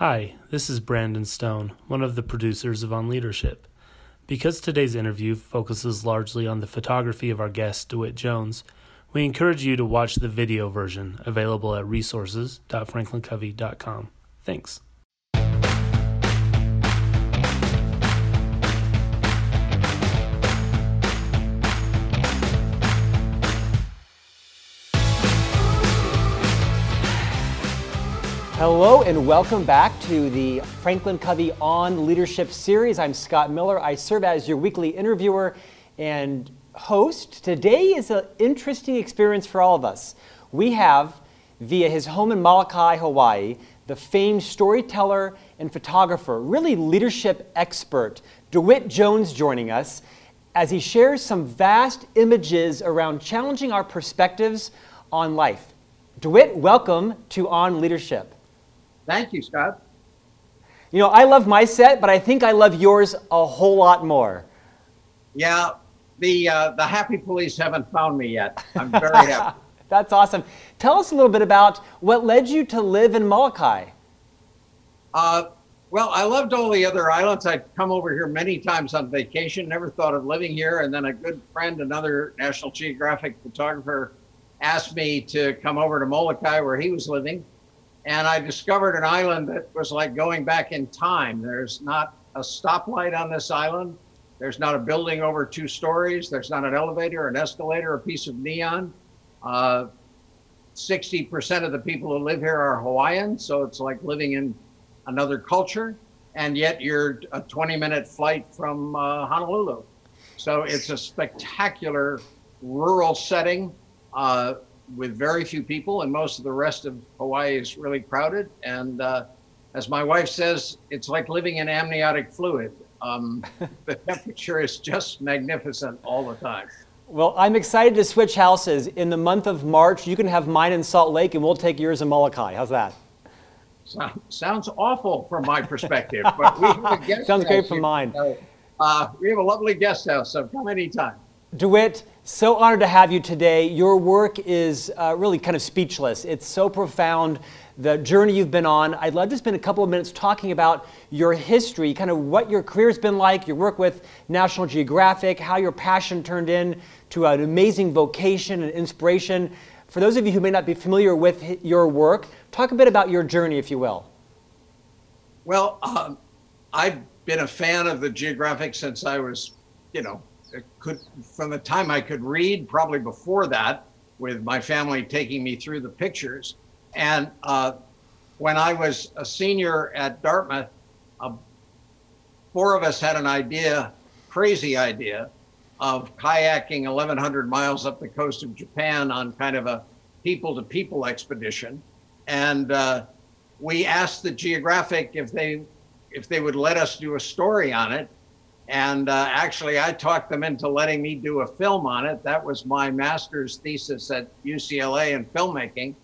Hi, this is Brandon Stone, one of the producers of On Leadership. Because today's interview focuses largely on the photography of our guest, DeWitt Jones, we encourage you to watch the video version available at resources.franklincovey.com. Thanks. Hello and welcome back to the Franklin Covey On Leadership Series. I'm Scott Miller. I serve as your weekly interviewer and host. Today is an interesting experience for all of us. We have, via his home in Molokai, Hawaii, the famed storyteller and photographer, really leadership expert, DeWitt Jones joining us as he shares some vast images around challenging our perspectives on life. DeWitt, welcome to On Leadership. Thank you, Scott. You know, I love my set, but I think I love yours a whole lot more. Yeah, the uh, the happy police haven't found me yet. I'm very happy. That's awesome. Tell us a little bit about what led you to live in Molokai. Uh, well, I loved all the other islands. I'd come over here many times on vacation. Never thought of living here, and then a good friend, another National Geographic photographer, asked me to come over to Molokai, where he was living and I discovered an island that was like going back in time. There's not a stoplight on this island. There's not a building over two stories. There's not an elevator, an escalator, a piece of neon. Uh, 60% of the people who live here are Hawaiian, so it's like living in another culture. And yet you're a 20 minute flight from uh, Honolulu. So it's a spectacular rural setting. Uh, with very few people, and most of the rest of Hawaii is really crowded. And uh, as my wife says, it's like living in amniotic fluid. Um, the temperature is just magnificent all the time. Well, I'm excited to switch houses. In the month of March, you can have mine in Salt Lake, and we'll take yours in Molokai. How's that? sounds awful from my perspective, but we have a guest Sounds great from mine. uh, we have a lovely guest house, so come anytime. DeWitt, so honored to have you today. Your work is uh, really kind of speechless. It's so profound, the journey you've been on. I'd love to spend a couple of minutes talking about your history, kind of what your career's been like, your work with National Geographic, how your passion turned in to an amazing vocation and inspiration. For those of you who may not be familiar with your work, talk a bit about your journey, if you will. Well, um, I've been a fan of the Geographic since I was, you know, could from the time I could read, probably before that, with my family taking me through the pictures. And uh, when I was a senior at Dartmouth, uh, four of us had an idea, crazy idea, of kayaking 1,100 miles up the coast of Japan on kind of a people-to-people expedition. And uh, we asked the Geographic if they if they would let us do a story on it and uh, actually, I talked them into letting me do a film on it. That was my master's thesis at UCLA in filmmaking.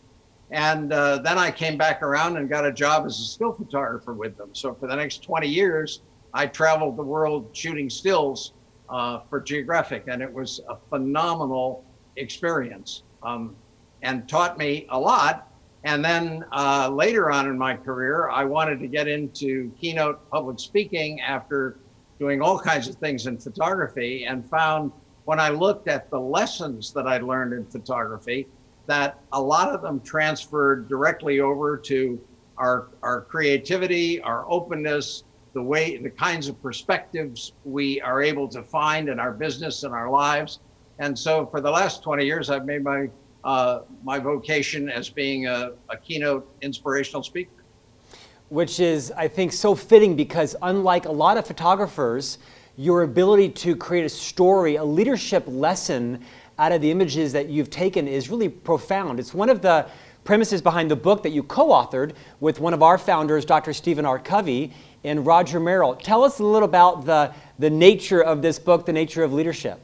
And uh, then I came back around and got a job as a still photographer with them. So for the next 20 years, I traveled the world shooting stills uh, for Geographic, and it was a phenomenal experience um, and taught me a lot. And then uh, later on in my career, I wanted to get into keynote public speaking after doing all kinds of things in photography and found when I looked at the lessons that I learned in photography that a lot of them transferred directly over to our, our creativity, our openness, the way, the kinds of perspectives we are able to find in our business and our lives. And so for the last 20 years, I've made my, uh, my vocation as being a, a keynote inspirational speaker which is, I think, so fitting because unlike a lot of photographers, your ability to create a story, a leadership lesson out of the images that you've taken is really profound. It's one of the premises behind the book that you co authored with one of our founders, Dr. Stephen R. Covey, and Roger Merrill. Tell us a little about the, the nature of this book, the nature of leadership.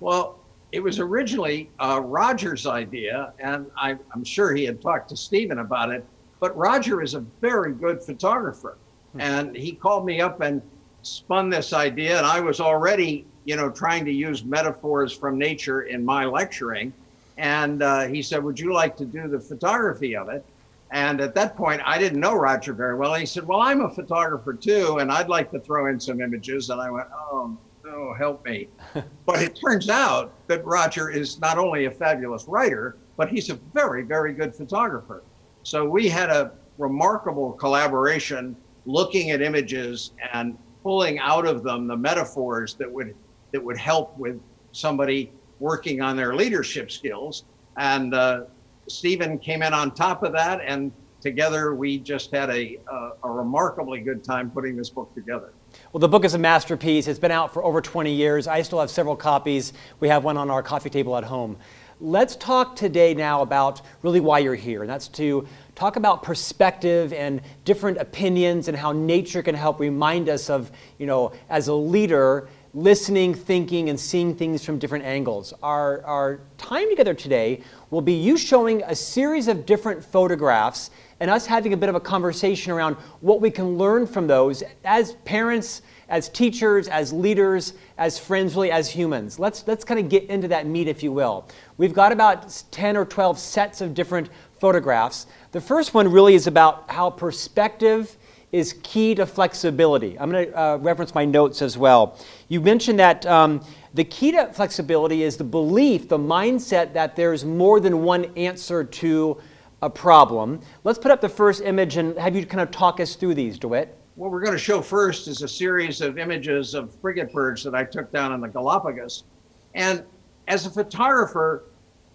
Well, it was originally uh, Roger's idea, and I, I'm sure he had talked to Stephen about it but Roger is a very good photographer. Hmm. And he called me up and spun this idea. And I was already, you know, trying to use metaphors from nature in my lecturing. And uh, he said, Would you like to do the photography of it? And at that point, I didn't know Roger very well. And he said, Well, I'm a photographer too, and I'd like to throw in some images. And I went, Oh, no, help me. but it turns out that Roger is not only a fabulous writer, but he's a very, very good photographer. So we had a remarkable collaboration looking at images and pulling out of them the metaphors that would that would help with somebody working on their leadership skills. And uh, Stephen came in on top of that, and together we just had a, a, a remarkably good time putting this book together. Well, the book is a masterpiece. It's been out for over 20 years. I still have several copies. We have one on our coffee table at home. Let's talk today now about really why you're here, and that's to talk about perspective and different opinions and how nature can help remind us of, you know, as a leader, listening, thinking, and seeing things from different angles. Our, our time together today will be you showing a series of different photographs and us having a bit of a conversation around what we can learn from those as parents, as teachers, as leaders, as friends, really as humans. Let's, let's kind of get into that meat, if you will. We've got about 10 or 12 sets of different photographs. The first one really is about how perspective is key to flexibility. I'm going to uh, reference my notes as well. You mentioned that um, the key to flexibility is the belief, the mindset that there's more than one answer to a problem. Let's put up the first image and have you kind of talk us through these, DeWitt. What we're going to show first is a series of images of frigate birds that I took down in the Galapagos. And as a photographer,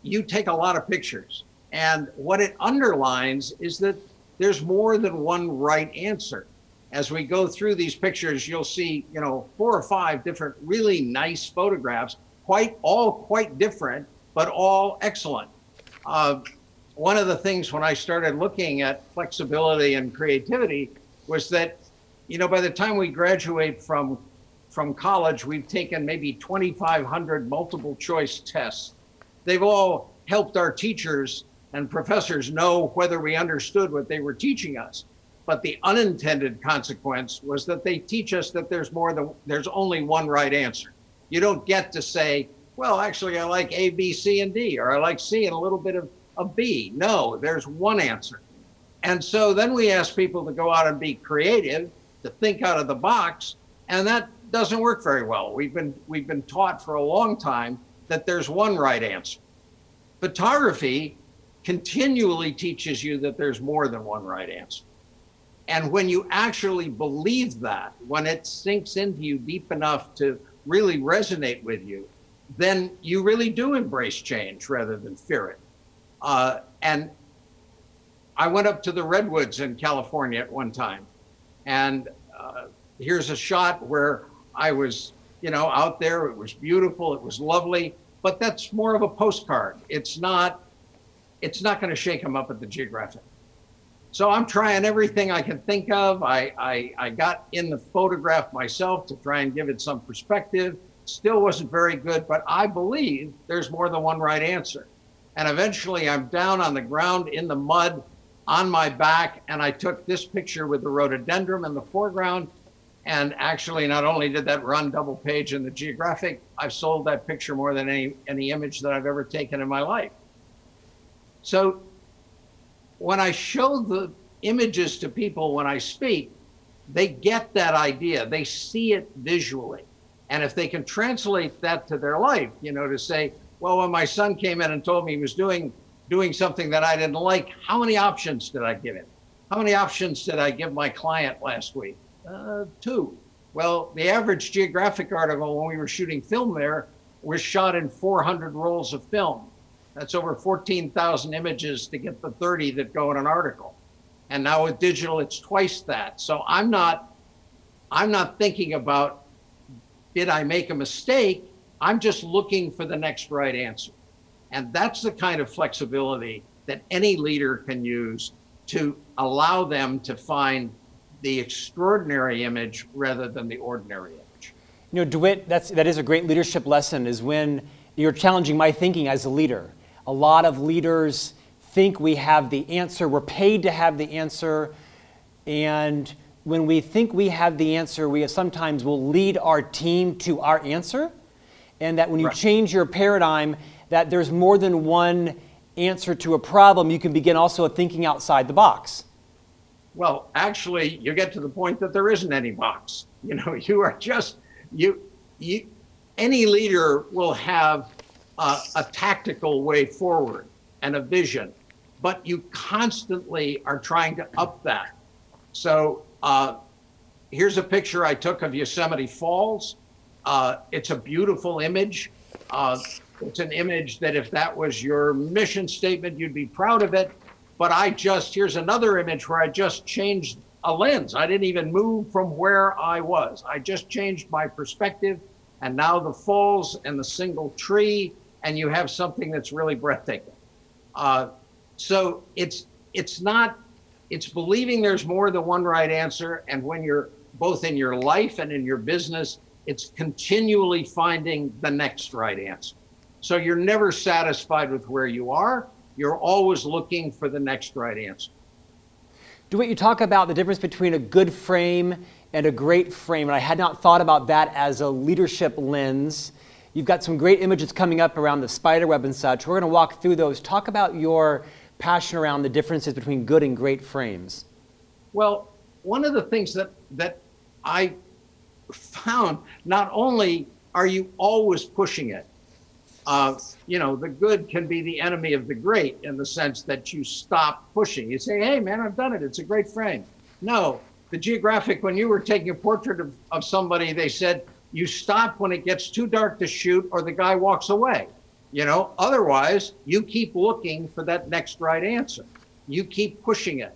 you take a lot of pictures. And what it underlines is that there's more than one right answer. As we go through these pictures, you'll see, you know, four or five different really nice photographs, quite all quite different, but all excellent. Uh, one of the things when I started looking at flexibility and creativity was that, you know, by the time we graduate from from college, we've taken maybe 2,500 multiple choice tests. They've all helped our teachers and professors know whether we understood what they were teaching us. But the unintended consequence was that they teach us that there's more than there's only one right answer. You don't get to say, well, actually, I like A, B, C, and D, or I like C and a little bit of a B. No, there's one answer. And so then we ask people to go out and be creative, to think out of the box, and that doesn't work very well. We've been we've been taught for a long time that there's one right answer. Photography continually teaches you that there's more than one right answer. And when you actually believe that, when it sinks into you deep enough to really resonate with you, then you really do embrace change rather than fear it. Uh, and I went up to the redwoods in California at one time, and uh, here's a shot where I was, you know, out there. It was beautiful. It was lovely, but that's more of a postcard. It's not it's not going to shake them up at the geographic. So I'm trying everything I can think of. I, I, I got in the photograph myself to try and give it some perspective. Still wasn't very good, but I believe there's more than one right answer. And eventually I'm down on the ground in the mud on my back, and I took this picture with the rhododendron in the foreground. And actually, not only did that run double page in the geographic, I've sold that picture more than any, any image that I've ever taken in my life. So when I show the images to people when I speak, they get that idea. They see it visually. And if they can translate that to their life, you know, to say, well, when my son came in and told me he was doing doing something that I didn't like, how many options did I give him? How many options did I give my client last week? Uh, two. Well, the average geographic article when we were shooting film there was shot in 400 rolls of film. That's over 14,000 images to get the 30 that go in an article. And now with digital, it's twice that. So I'm not, I'm not thinking about, did I make a mistake? I'm just looking for the next right answer. And that's the kind of flexibility that any leader can use to allow them to find the extraordinary image rather than the ordinary image. You know, DeWitt, that's, that is a great leadership lesson is when you're challenging my thinking as a leader. A lot of leaders think we have the answer, we're paid to have the answer, and when we think we have the answer, we sometimes will lead our team to our answer. And that when you right. change your paradigm, that there's more than one answer to a problem, you can begin also thinking outside the box. Well, actually, you get to the point that there isn't any box. You know, you are just you. You any leader will have a, a tactical way forward and a vision, but you constantly are trying to up that. So uh, here's a picture I took of Yosemite Falls. Uh, it's a beautiful image. Uh, it's an image that if that was your mission statement, you'd be proud of it. But I just, here's another image where I just changed a lens. I didn't even move from where I was. I just changed my perspective. And now the falls and the single tree, and you have something that's really breathtaking. Uh, so it's it's not it's believing there's more than one right answer, and when you're both in your life and in your business, it's continually finding the next right answer. So you're never satisfied with where you are. You're always looking for the next right answer. DeWitt, you talk about the difference between a good frame and a great frame, and I had not thought about that as a leadership lens. You've got some great images coming up around the spider web and such. We're going to walk through those. Talk about your passion around the differences between good and great frames. Well, one of the things that that I found not only are you always pushing it, uh, you know, the good can be the enemy of the great in the sense that you stop pushing. You say, hey, man, I've done it. It's a great frame. No, the geographic, when you were taking a portrait of, of somebody, they said, you stop when it gets too dark to shoot or the guy walks away. You know, otherwise, you keep looking for that next right answer. You keep pushing it.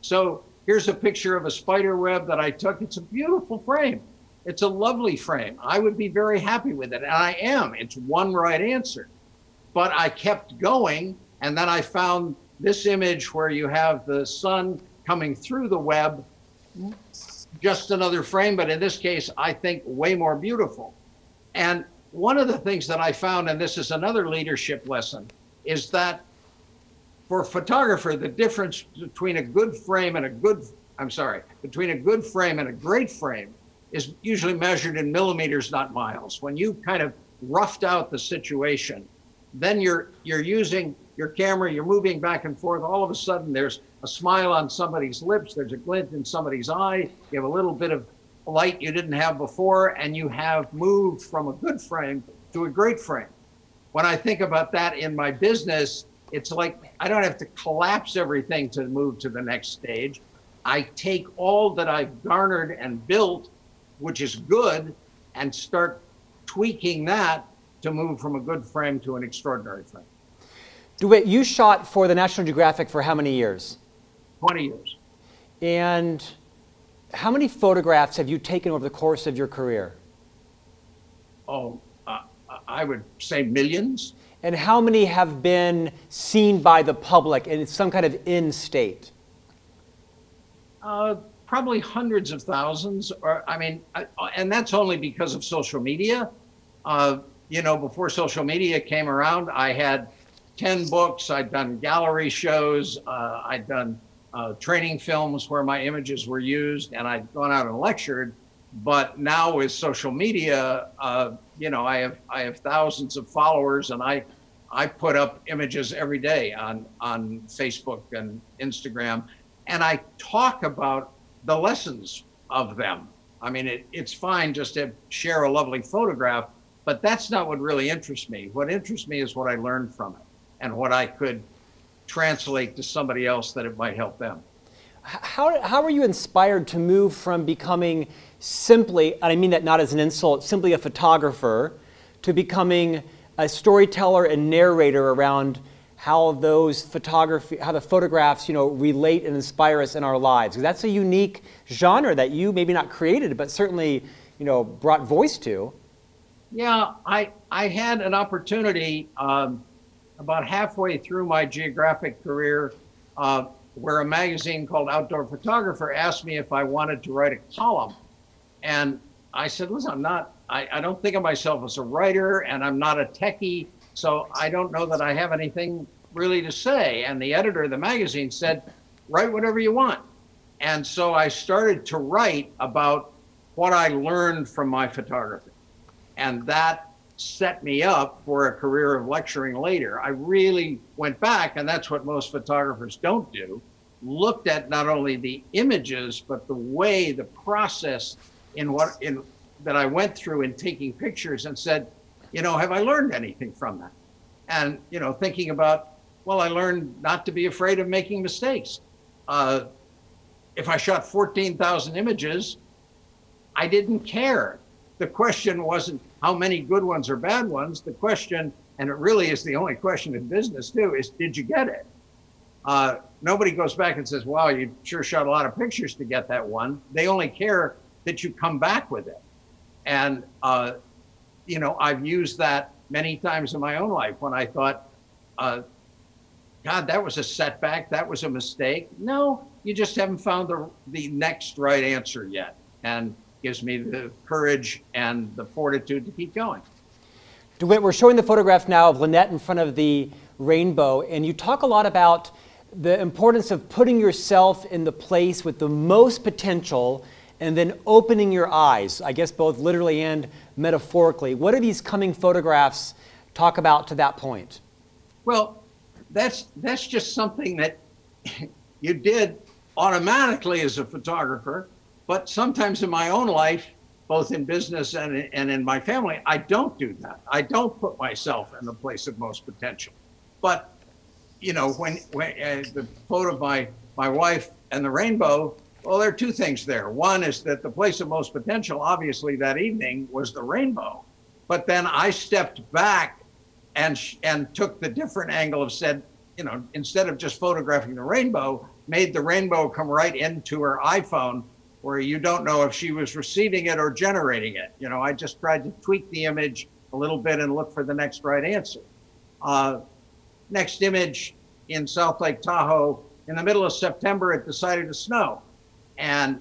So here's a picture of a spider web that I took. It's a beautiful frame. It's a lovely frame. I would be very happy with it. And I am. It's one right answer. But I kept going. And then I found this image where you have the sun coming through the web. Just another frame, but in this case, I think way more beautiful. And one of the things that I found, and this is another leadership lesson, is that for a photographer, the difference between a good frame and a good, I'm sorry, between a good frame and a great frame is usually measured in millimeters, not miles. When you kind of roughed out the situation, then you're you're using your camera, you're moving back and forth. All of a sudden, there's a smile on somebody's lips, there's a glint in somebody's eye, you have a little bit of light you didn't have before, and you have moved from a good frame to a great frame. When I think about that in my business, it's like I don't have to collapse everything to move to the next stage. I take all that I've garnered and built which is good, and start tweaking that to move from a good frame to an extraordinary frame. DeWitt, you shot for the National Geographic for how many years? 20 years. And how many photographs have you taken over the course of your career? Oh, uh, I would say millions. And how many have been seen by the public in some kind of in state? Uh, probably hundreds of thousands. Or I mean, I, and that's only because of social media. Uh, you know, before social media came around, I had ten books. I'd done gallery shows. Uh, I'd done uh, training films where my images were used, and I'd gone out and lectured. But now with social media, uh, you know, I have I have thousands of followers, and I I put up images every day on on Facebook and Instagram, and I talk about the lessons of them. I mean, it, it's fine just to share a lovely photograph, but that's not what really interests me. What interests me is what I learned from it and what I could translate to somebody else that it might help them. How, how were you inspired to move from becoming simply, and I mean that not as an insult, simply a photographer, to becoming a storyteller and narrator around how those photography, how the photographs, you know, relate and inspire us in our lives. Because that's a unique genre that you maybe not created, but certainly, you know, brought voice to. Yeah, I I had an opportunity um, about halfway through my geographic career, uh, where a magazine called Outdoor Photographer asked me if I wanted to write a column, and I said, "Listen, I'm not. I, I don't think of myself as a writer, and I'm not a techie." So I don't know that I have anything really to say. And the editor of the magazine said, write whatever you want. And so I started to write about what I learned from my photography. And that set me up for a career of lecturing later. I really went back, and that's what most photographers don't do. Looked at not only the images, but the way, the process in what in that I went through in taking pictures, and said, you know, have I learned anything from that? And you know, thinking about, well, I learned not to be afraid of making mistakes. Uh, if I shot 14,000 images, I didn't care. The question wasn't how many good ones or bad ones. The question, and it really is the only question in business too, is did you get it? Uh, nobody goes back and says, wow, you sure shot a lot of pictures to get that one. They only care that you come back with it. And, uh, you know, I've used that many times in my own life when I thought, uh, God, that was a setback. That was a mistake. No, you just haven't found the, the next right answer yet. And gives me the courage and the fortitude to keep going. DeWitt, we're showing the photograph now of Lynette in front of the rainbow, and you talk a lot about the importance of putting yourself in the place with the most potential and then opening your eyes, I guess both literally and metaphorically. What do these coming photographs talk about to that point? Well, that's that's just something that you did automatically as a photographer but sometimes in my own life, both in business and, and in my family, I don't do that. I don't put myself in the place of most potential. But, you know, when, when uh, the photo of my, my wife and the rainbow, well, there are two things there. One is that the place of most potential, obviously, that evening was the rainbow. But then I stepped back and, and took the different angle of said, you know, instead of just photographing the rainbow, made the rainbow come right into her iPhone where you don't know if she was receiving it or generating it. You know, I just tried to tweak the image a little bit and look for the next right answer. Uh, next image in South Lake Tahoe, in the middle of September, it decided to snow. And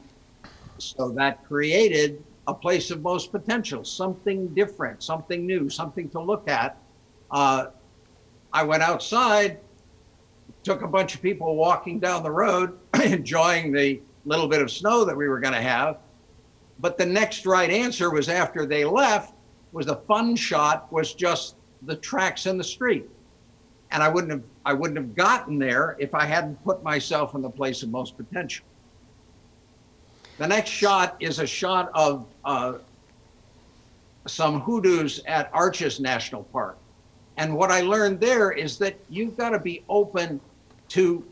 so that created a place of most potential, something different, something new, something to look at. Uh, I went outside, took a bunch of people walking down the road, enjoying the little bit of snow that we were going to have. But the next right answer was after they left was the fun shot was just the tracks in the street. And I wouldn't have I wouldn't have gotten there if I hadn't put myself in the place of most potential. The next shot is a shot of uh, some hoodoos at Arches National Park. And what I learned there is that you've got to be open to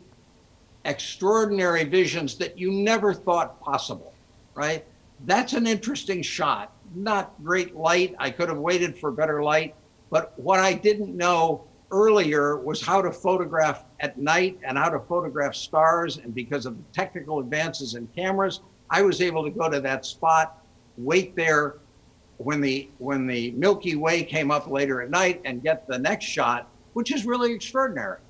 extraordinary visions that you never thought possible, right? That's an interesting shot. Not great light. I could have waited for better light. But what I didn't know earlier was how to photograph at night and how to photograph stars. And because of the technical advances in cameras, I was able to go to that spot, wait there when the when the Milky Way came up later at night and get the next shot, which is really extraordinary.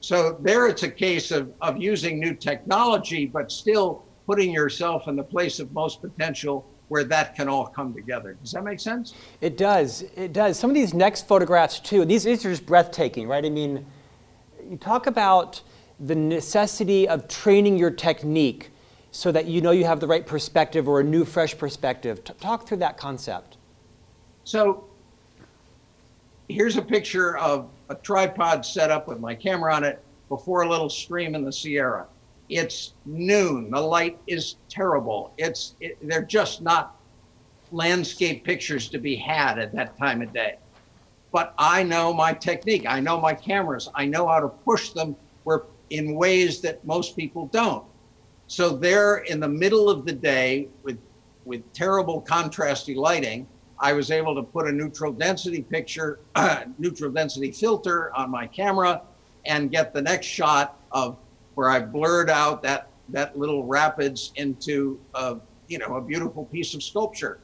So there it's a case of, of using new technology, but still putting yourself in the place of most potential where that can all come together. Does that make sense? It does. It does. Some of these next photographs too, these, these are just breathtaking, right? I mean, you talk about the necessity of training your technique so that you know you have the right perspective or a new, fresh perspective. T- talk through that concept. So here's a picture of a tripod set up with my camera on it before a little stream in the Sierra. It's noon. The light is terrible. It's it, they're just not landscape pictures to be had at that time of day. But I know my technique. I know my cameras. I know how to push them where in ways that most people don't. So there in the middle of the day with with terrible contrasty lighting, I was able to put a neutral density picture, uh, neutral density filter on my camera and get the next shot of where I blurred out that, that little rapids into a, you know, a beautiful piece of sculpture.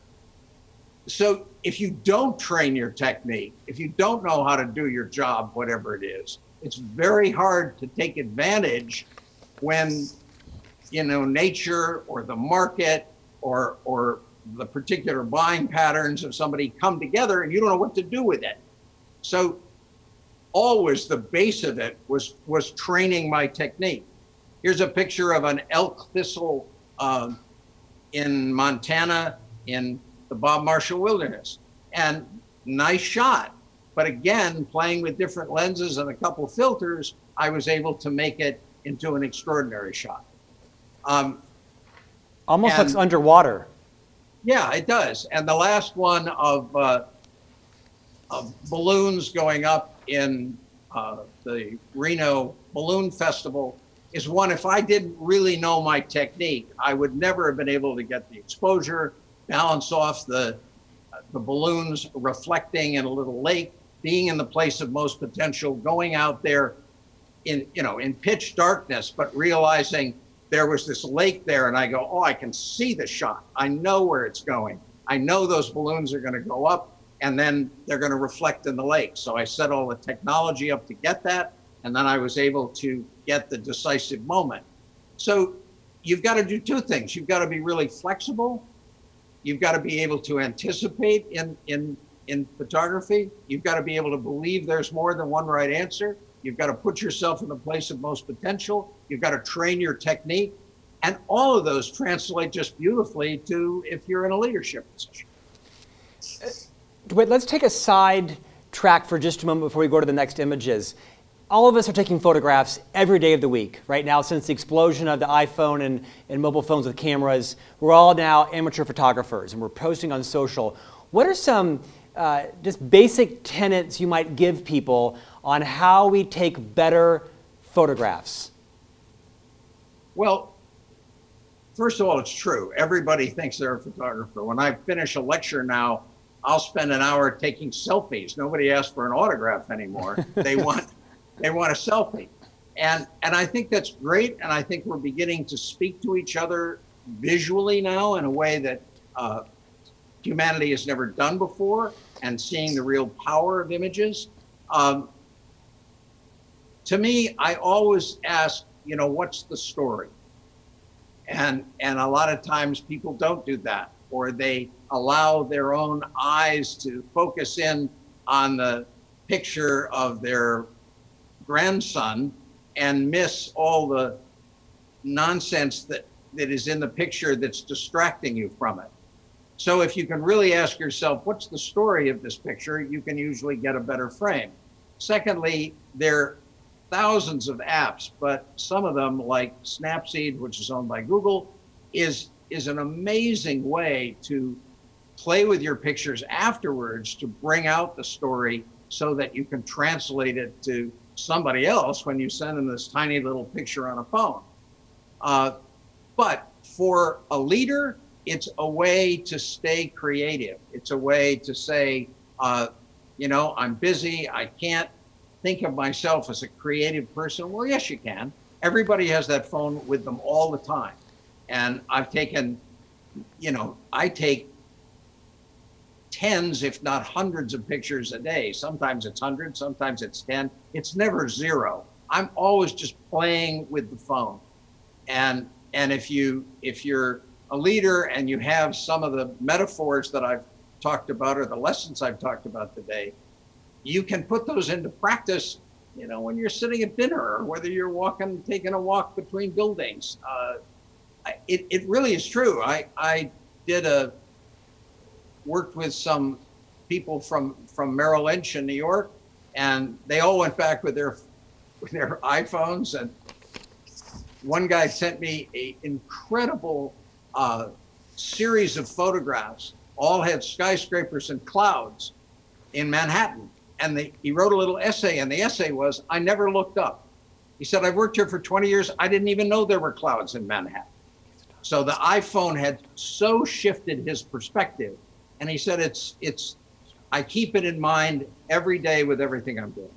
So if you don't train your technique, if you don't know how to do your job, whatever it is, it's very hard to take advantage when, you know, nature or the market or, or the particular buying patterns of somebody come together and you don't know what to do with it. So always the base of it was was training my technique. Here's a picture of an elk thistle uh, in Montana in the Bob Marshall Wilderness. And nice shot. But again, playing with different lenses and a couple filters, I was able to make it into an extraordinary shot. Um, Almost and- looks underwater. yeah, it does. And the last one of, uh, of balloons going up in uh, the Reno Balloon Festival is one, if I didn't really know my technique, I would never have been able to get the exposure, balance off the, the balloons reflecting in a little lake, being in the place of most potential, going out there in, you know, in pitch darkness, but realizing there was this lake there and I go, oh, I can see the shot. I know where it's going. I know those balloons are going to go up and then they're going to reflect in the lake. So I set all the technology up to get that. And then I was able to get the decisive moment. So you've got to do two things. You've got to be really flexible. You've got to be able to anticipate in, in, in photography. You've got to be able to believe there's more than one right answer. You've got to put yourself in the place of most potential. You've got to train your technique. And all of those translate just beautifully to if you're in a leadership position. Wait, let's take a side track for just a moment before we go to the next images. All of us are taking photographs every day of the week. Right now, since the explosion of the iPhone and, and mobile phones with cameras, we're all now amateur photographers and we're posting on social. What are some uh, just basic tenets you might give people on how we take better photographs? Well, first of all, it's true. Everybody thinks they're a photographer. When I finish a lecture now, I'll spend an hour taking selfies. Nobody asks for an autograph anymore. they want they want a selfie. And and I think that's great. And I think we're beginning to speak to each other visually now in a way that uh, humanity has never done before, and seeing the real power of images. Um, to me, I always ask, you know, what's the story? And and a lot of times people don't do that, or they allow their own eyes to focus in on the picture of their grandson and miss all the nonsense that, that is in the picture that's distracting you from it. So if you can really ask yourself, what's the story of this picture, you can usually get a better frame. Secondly, there thousands of apps, but some of them, like Snapseed, which is owned by Google, is is an amazing way to play with your pictures afterwards to bring out the story so that you can translate it to somebody else when you send them this tiny little picture on a phone. Uh, but for a leader, it's a way to stay creative. It's a way to say, uh, you know, I'm busy. I can't think of myself as a creative person. Well, yes, you can. Everybody has that phone with them all the time. And I've taken, you know, I take tens, if not hundreds of pictures a day. Sometimes it's hundreds, sometimes it's 10. It's never zero. I'm always just playing with the phone. And and if you if you're a leader and you have some of the metaphors that I've talked about or the lessons I've talked about today, you can put those into practice, you know, when you're sitting at dinner or whether you're walking, taking a walk between buildings. Uh, it, it really is true. I, I did a, worked with some people from, from Merrill Lynch in New York, and they all went back with their, with their iPhones. And one guy sent me a incredible uh, series of photographs, all had skyscrapers and clouds in Manhattan. And they, he wrote a little essay, and the essay was, I never looked up. He said, I've worked here for 20 years. I didn't even know there were clouds in Manhattan. So the iPhone had so shifted his perspective. And he said, it's, it's, I keep it in mind every day with everything I'm doing.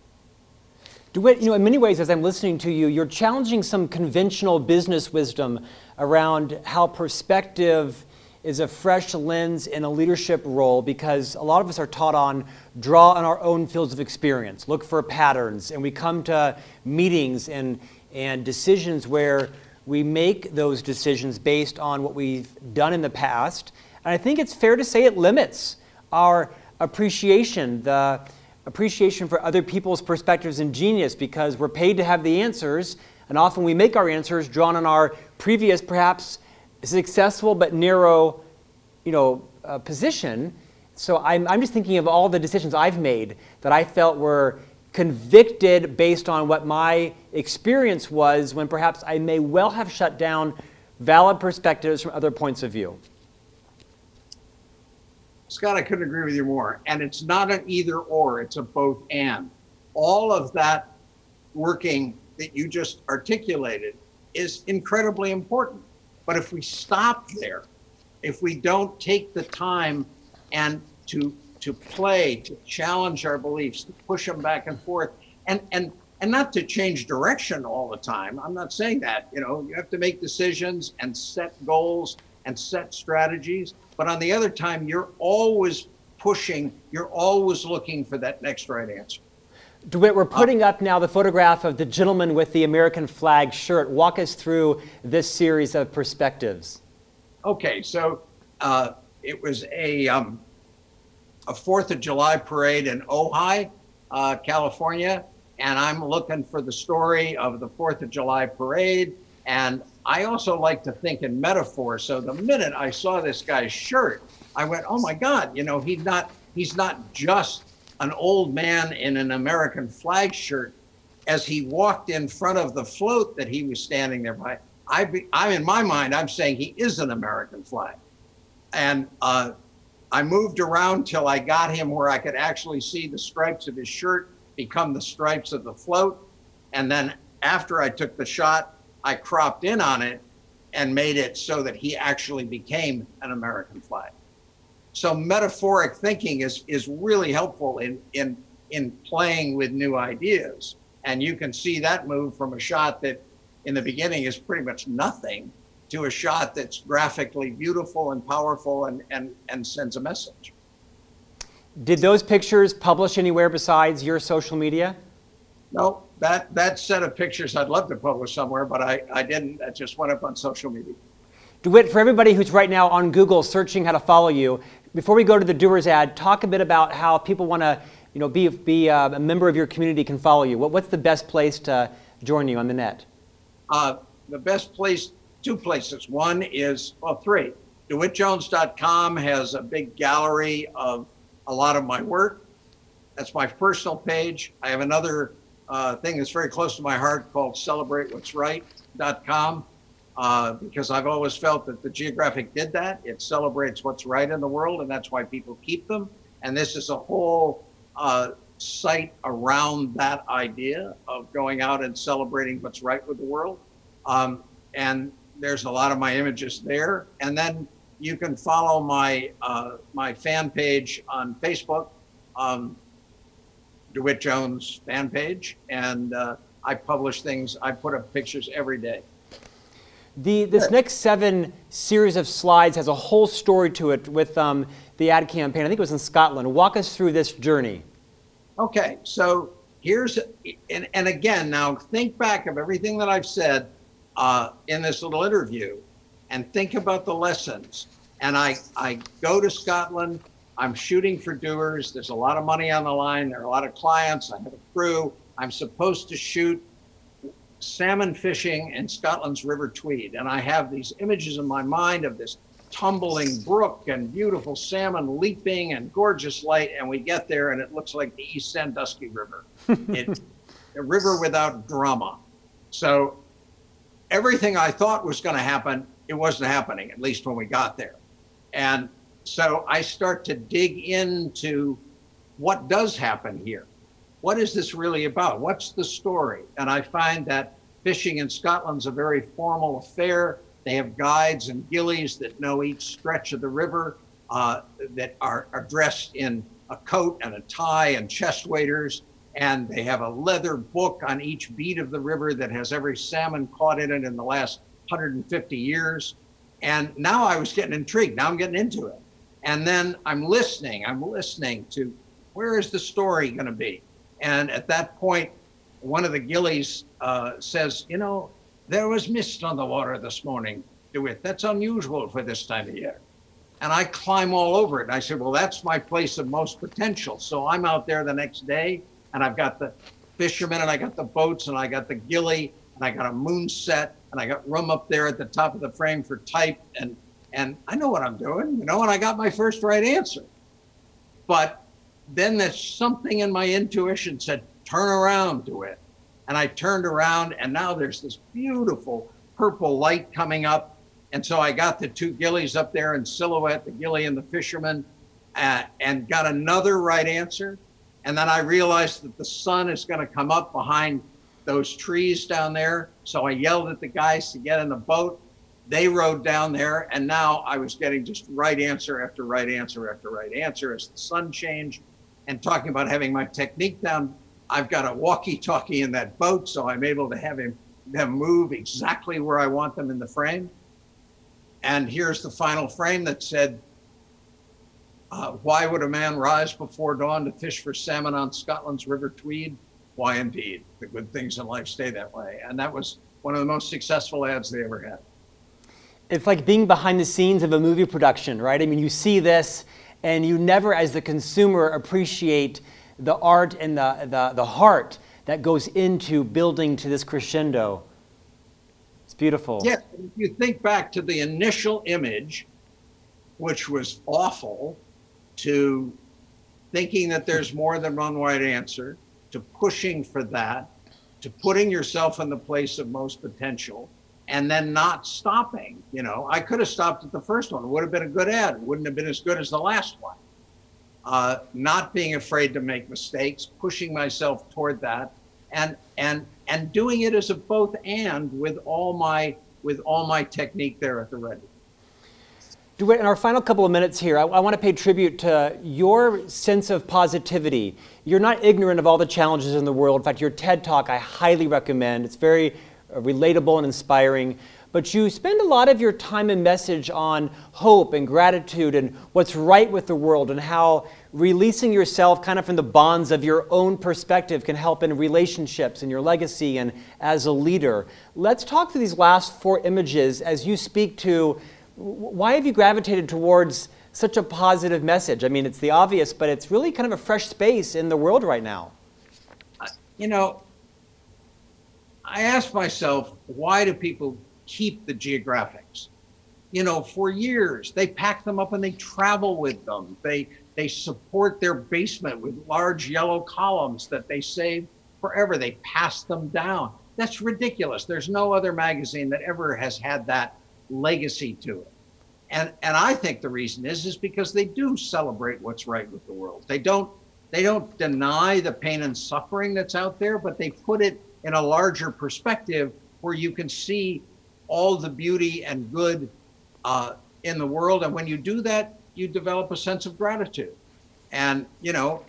DeWitt, you know, in many ways, as I'm listening to you, you're challenging some conventional business wisdom around how perspective is a fresh lens in a leadership role because a lot of us are taught on draw on our own fields of experience, look for patterns, and we come to meetings and, and decisions where we make those decisions based on what we've done in the past. And I think it's fair to say it limits our appreciation, the appreciation for other people's perspectives and genius because we're paid to have the answers, and often we make our answers drawn on our previous, perhaps successful but narrow, you know, uh, position. So I'm, I'm just thinking of all the decisions I've made that I felt were convicted based on what my experience was when perhaps I may well have shut down valid perspectives from other points of view. Scott, I couldn't agree with you more. And it's not an either or, it's a both and. All of that working that you just articulated is incredibly important. But if we stop there, if we don't take the time and to to play, to challenge our beliefs, to push them back and forth, and and and not to change direction all the time. I'm not saying that. You know, you have to make decisions and set goals and set strategies. But on the other time, you're always pushing. You're always looking for that next right answer. DeWitt, we're putting up now the photograph of the gentleman with the American flag shirt. Walk us through this series of perspectives. Okay, so uh, it was a um, a Fourth of July parade in Ojai, uh, California, and I'm looking for the story of the Fourth of July parade. And I also like to think in metaphor. So the minute I saw this guy's shirt, I went, "Oh my God! You know, he's not he's not just an old man in an American flag shirt." As he walked in front of the float that he was standing there by, I be, I'm in my mind, I'm saying he is an American flag. And uh, I moved around till I got him where I could actually see the stripes of his shirt become the stripes of the float. And then after I took the shot, I cropped in on it and made it so that he actually became an American flag. So metaphoric thinking is is really helpful in in in playing with new ideas. And you can see that move from a shot that in the beginning is pretty much nothing to a shot that's graphically beautiful and powerful and, and, and sends a message. Did those pictures publish anywhere besides your social media? No, that, that set of pictures I'd love to publish somewhere, but I, I didn't. That just went up on social media. DeWitt, for everybody who's right now on Google searching how to follow you, before we go to the Dewar's ad, talk a bit about how people want to you know, be, be uh, a member of your community can follow you. What, what's the best place to join you on the net? Uh, the best place two places. One is, well, three. DeWittJones.com has a big gallery of a lot of my work. That's my personal page. I have another uh, thing that's very close to my heart called CelebrateWhat'sRight.com uh, because I've always felt that the Geographic did that. It celebrates what's right in the world, and that's why people keep them. And this is a whole uh, site around that idea of going out and celebrating what's right with the world. Um, and there's a lot of my images there. And then you can follow my uh, my fan page on Facebook, um, DeWitt Jones fan page, and uh, I publish things. I put up pictures every day. The, this next seven series of slides has a whole story to it with um, the ad campaign. I think it was in Scotland. Walk us through this journey. Okay, so here's, and, and again, now think back of everything that I've said uh, in this little interview and think about the lessons. And I, I go to Scotland. I'm shooting for Dewar's. There's a lot of money on the line. There are a lot of clients. I have a crew. I'm supposed to shoot salmon fishing in Scotland's River Tweed. And I have these images in my mind of this tumbling brook and beautiful salmon leaping and gorgeous light. And we get there and it looks like the East Sandusky River. it's a river without drama. So everything I thought was going to happen, it wasn't happening, at least when we got there. And so I start to dig into what does happen here. What is this really about? What's the story? And I find that fishing in Scotland's a very formal affair. They have guides and gillies that know each stretch of the river, uh, that are, are dressed in a coat and a tie and chest waders and they have a leather book on each beat of the river that has every salmon caught in it in the last 150 years. And now I was getting intrigued. Now I'm getting into it. And then I'm listening. I'm listening to where is the story going to be? And at that point, one of the gillies uh, says, You know, there was mist on the water this morning, DeWitt. That's unusual for this time of year. And I climb all over it. And I said, Well, that's my place of most potential. So I'm out there the next day and I've got the fishermen and I got the boats and I got the gilly and I got a moon set and I got room up there at the top of the frame for type and and I know what I'm doing, you know, and I got my first right answer. But then there's something in my intuition said, turn around to it. And I turned around, and now there's this beautiful purple light coming up. And so I got the two gillies up there in silhouette, the gilly and the fisherman, uh, and got another right answer. And then I realized that the sun is going to come up behind those trees down there. So I yelled at the guys to get in the boat. They rode down there, and now I was getting just right answer after right answer after right answer as the sun changed. And talking about having my technique down, I've got a walkie-talkie in that boat, so I'm able to have him them move exactly where I want them in the frame. And here's the final frame that said, uh, "Why would a man rise before dawn to fish for salmon on Scotland's River Tweed?" why indeed the good things in life stay that way. And that was one of the most successful ads they ever had. It's like being behind the scenes of a movie production, right? I mean, you see this and you never, as the consumer, appreciate the art and the, the, the heart that goes into building to this crescendo. It's beautiful. Yeah, if you think back to the initial image, which was awful, to thinking that there's more than one right answer, to pushing for that, to putting yourself in the place of most potential, and then not stopping. You know, I could have stopped at the first one. It would have been a good ad. It wouldn't have been as good as the last one. Uh, not being afraid to make mistakes, pushing myself toward that, and and and doing it as a both and with all my with all my technique there at the ready. In our final couple of minutes here, I, I, want to pay tribute to your sense of positivity. You're not ignorant of all the challenges in the world. In fact, your TED Talk I highly recommend. It's very uh, relatable and inspiring. But you spend a lot of your time and message on hope and gratitude and what's right with the world and how releasing yourself kind of from the bonds of your own perspective can help in relationships and your legacy and as a leader. Let's talk through these last four images as you speak to why have you gravitated towards such a positive message? I mean, it's the obvious, but it's really kind of a fresh space in the world right now. You know, I ask myself, why do people keep the geographics? You know, for years they pack them up and they travel with them. They they support their basement with large yellow columns that they save forever. They pass them down. That's ridiculous. There's no other magazine that ever has had that legacy to it. And and I think the reason is is because they do celebrate what's right with the world. They don't they don't deny the pain and suffering that's out there, but they put it in a larger perspective where you can see all the beauty and good uh, in the world. And when you do that, you develop a sense of gratitude. And you know,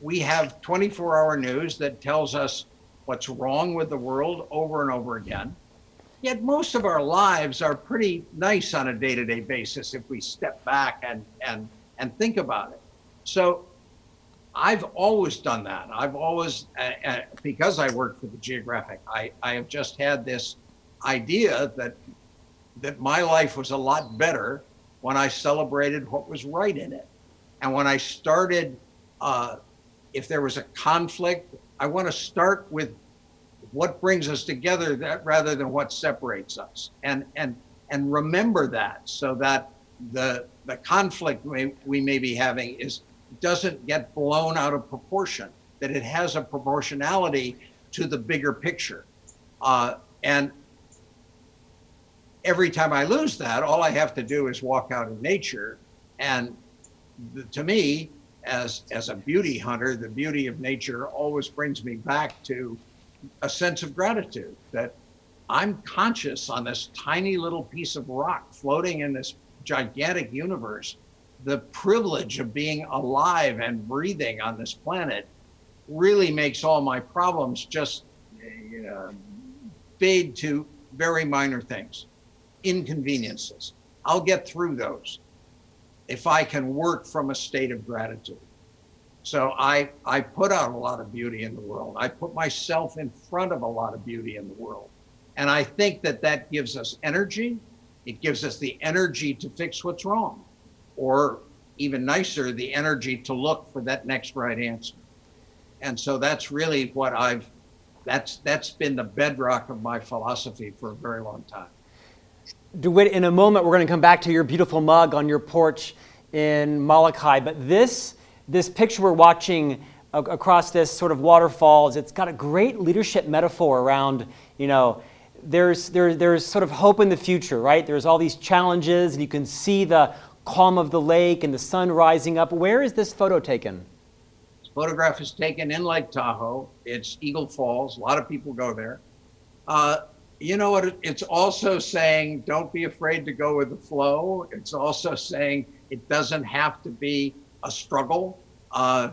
we have 24-hour news that tells us what's wrong with the world over and over again. Yet most of our lives are pretty nice on a day-to-day basis if we step back and and and think about it. So I've always done that. I've always, uh, uh, because I work for the Geographic, I, I have just had this idea that that my life was a lot better when I celebrated what was right in it, and when I started, uh, if there was a conflict, I want to start with what brings us together that rather than what separates us. And and and remember that so that the the conflict we, we may be having is doesn't get blown out of proportion that it has a proportionality to the bigger picture. Uh, and every time i lose that all i have to do is walk out in nature. And the, to me as as a beauty hunter the beauty of nature always brings me back to a sense of gratitude that I'm conscious on this tiny little piece of rock floating in this gigantic universe. The privilege of being alive and breathing on this planet really makes all my problems just uh, fade to very minor things, inconveniences. I'll get through those if I can work from a state of gratitude. So I, I put out a lot of beauty in the world. I put myself in front of a lot of beauty in the world. And I think that that gives us energy. It gives us the energy to fix what's wrong, or even nicer, the energy to look for that next right answer. And so that's really what I've, that's, that's been the bedrock of my philosophy for a very long time. DeWitt, in a moment, we're going to come back to your beautiful mug on your porch in Molokai, but this this picture we're watching across this sort of waterfalls, it's got a great leadership metaphor around, you know, there's, there, there's sort of hope in the future, right? There's all these challenges, and you can see the calm of the lake and the sun rising up. Where is this photo taken? This photograph is taken in Lake Tahoe. It's Eagle Falls. A lot of people go there. Uh, you know what? It's also saying don't be afraid to go with the flow. It's also saying it doesn't have to be a struggle. Uh,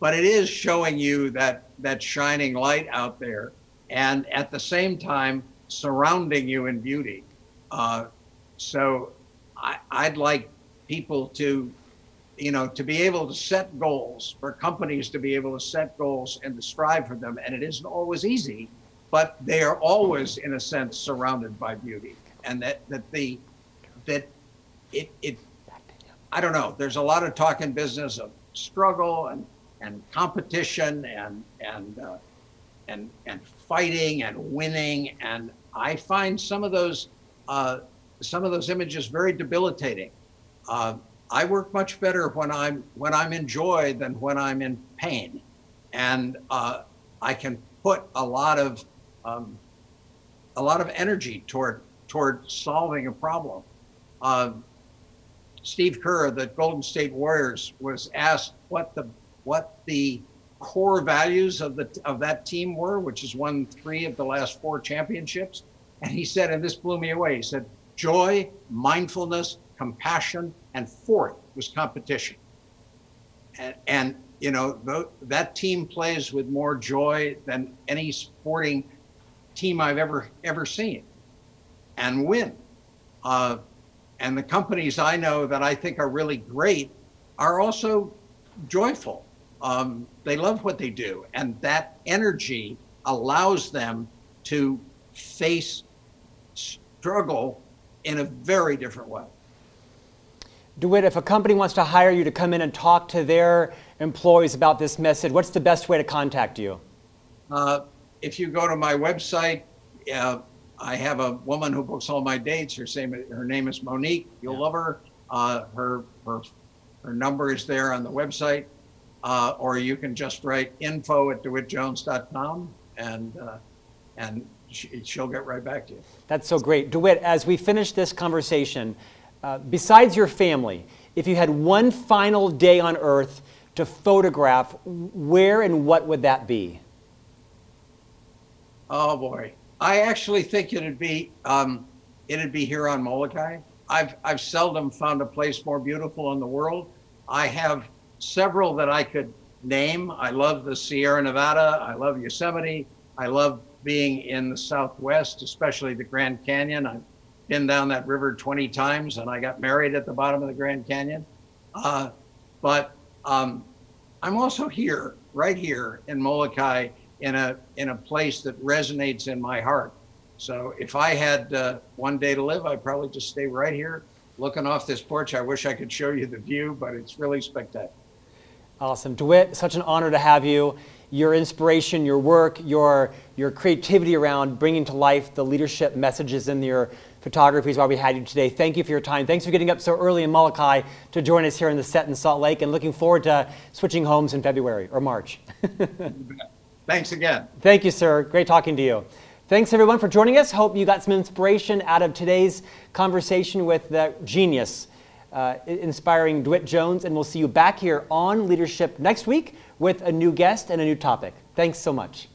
but it is showing you that that shining light out there, and at the same time surrounding you in beauty. Uh, so I, I'd like people to, you know, to be able to set goals for companies to be able to set goals and to strive for them. And it isn't always easy, but they are always, in a sense, surrounded by beauty. And that that the that it it I don't know. There's a lot of talk in business of struggle and and competition and and uh, and and fighting and winning and I find some of those uh, some of those images very debilitating. Uh, I work much better when I'm when I'm in joy than when I'm in pain, and uh, I can put a lot of um, a lot of energy toward toward solving a problem. Steve Kerr, of the Golden State Warriors, was asked what the what the core values of the of that team were, which has won three of the last four championships. And he said, and this blew me away. He said, joy, mindfulness, compassion, and fourth was competition. And, and you know the, that team plays with more joy than any sporting team I've ever ever seen, and win. Uh, and the companies I know that I think are really great are also joyful um, they love what they do, and that energy allows them to face struggle in a very different way. DeWitt, if a company wants to hire you to come in and talk to their employees about this message, what's the best way to contact you? Uh, if you go to my website, uh, I have a woman who books all my dates. Her name, her name is Monique. You'll yeah. love her. Uh, her. Her her number is there on the website uh, or you can just write info at dewittjones.com and uh, and she'll get right back to you. That's so great. DeWitt, as we finish this conversation, uh, besides your family, if you had one final day on earth to photograph, where and what would that be? Oh boy. I actually think it'd be um, it'd be here on Molokai. I've I've seldom found a place more beautiful in the world. I have several that I could name. I love the Sierra Nevada. I love Yosemite. I love being in the Southwest, especially the Grand Canyon. I've been down that river 20 times and I got married at the bottom of the Grand Canyon. Uh, but um, I'm also here, right here in Molokai, in a in a place that resonates in my heart. So if I had uh, one day to live, I'd probably just stay right here, looking off this porch. I wish I could show you the view, but it's really spectacular. Awesome. DeWitt, such an honor to have you. Your inspiration, your work, your, your creativity around bringing to life the leadership messages in your photography is why we had you today. Thank you for your time. Thanks for getting up so early in Molokai to join us here in the set in Salt Lake and looking forward to switching homes in February or March. Thanks again. Thank you, sir. Great talking to you. Thanks everyone for joining us. Hope you got some inspiration out of today's conversation with the genius uh, inspiring DeWitt Jones, and we'll see you back here on Leadership next week with a new guest and a new topic. Thanks so much.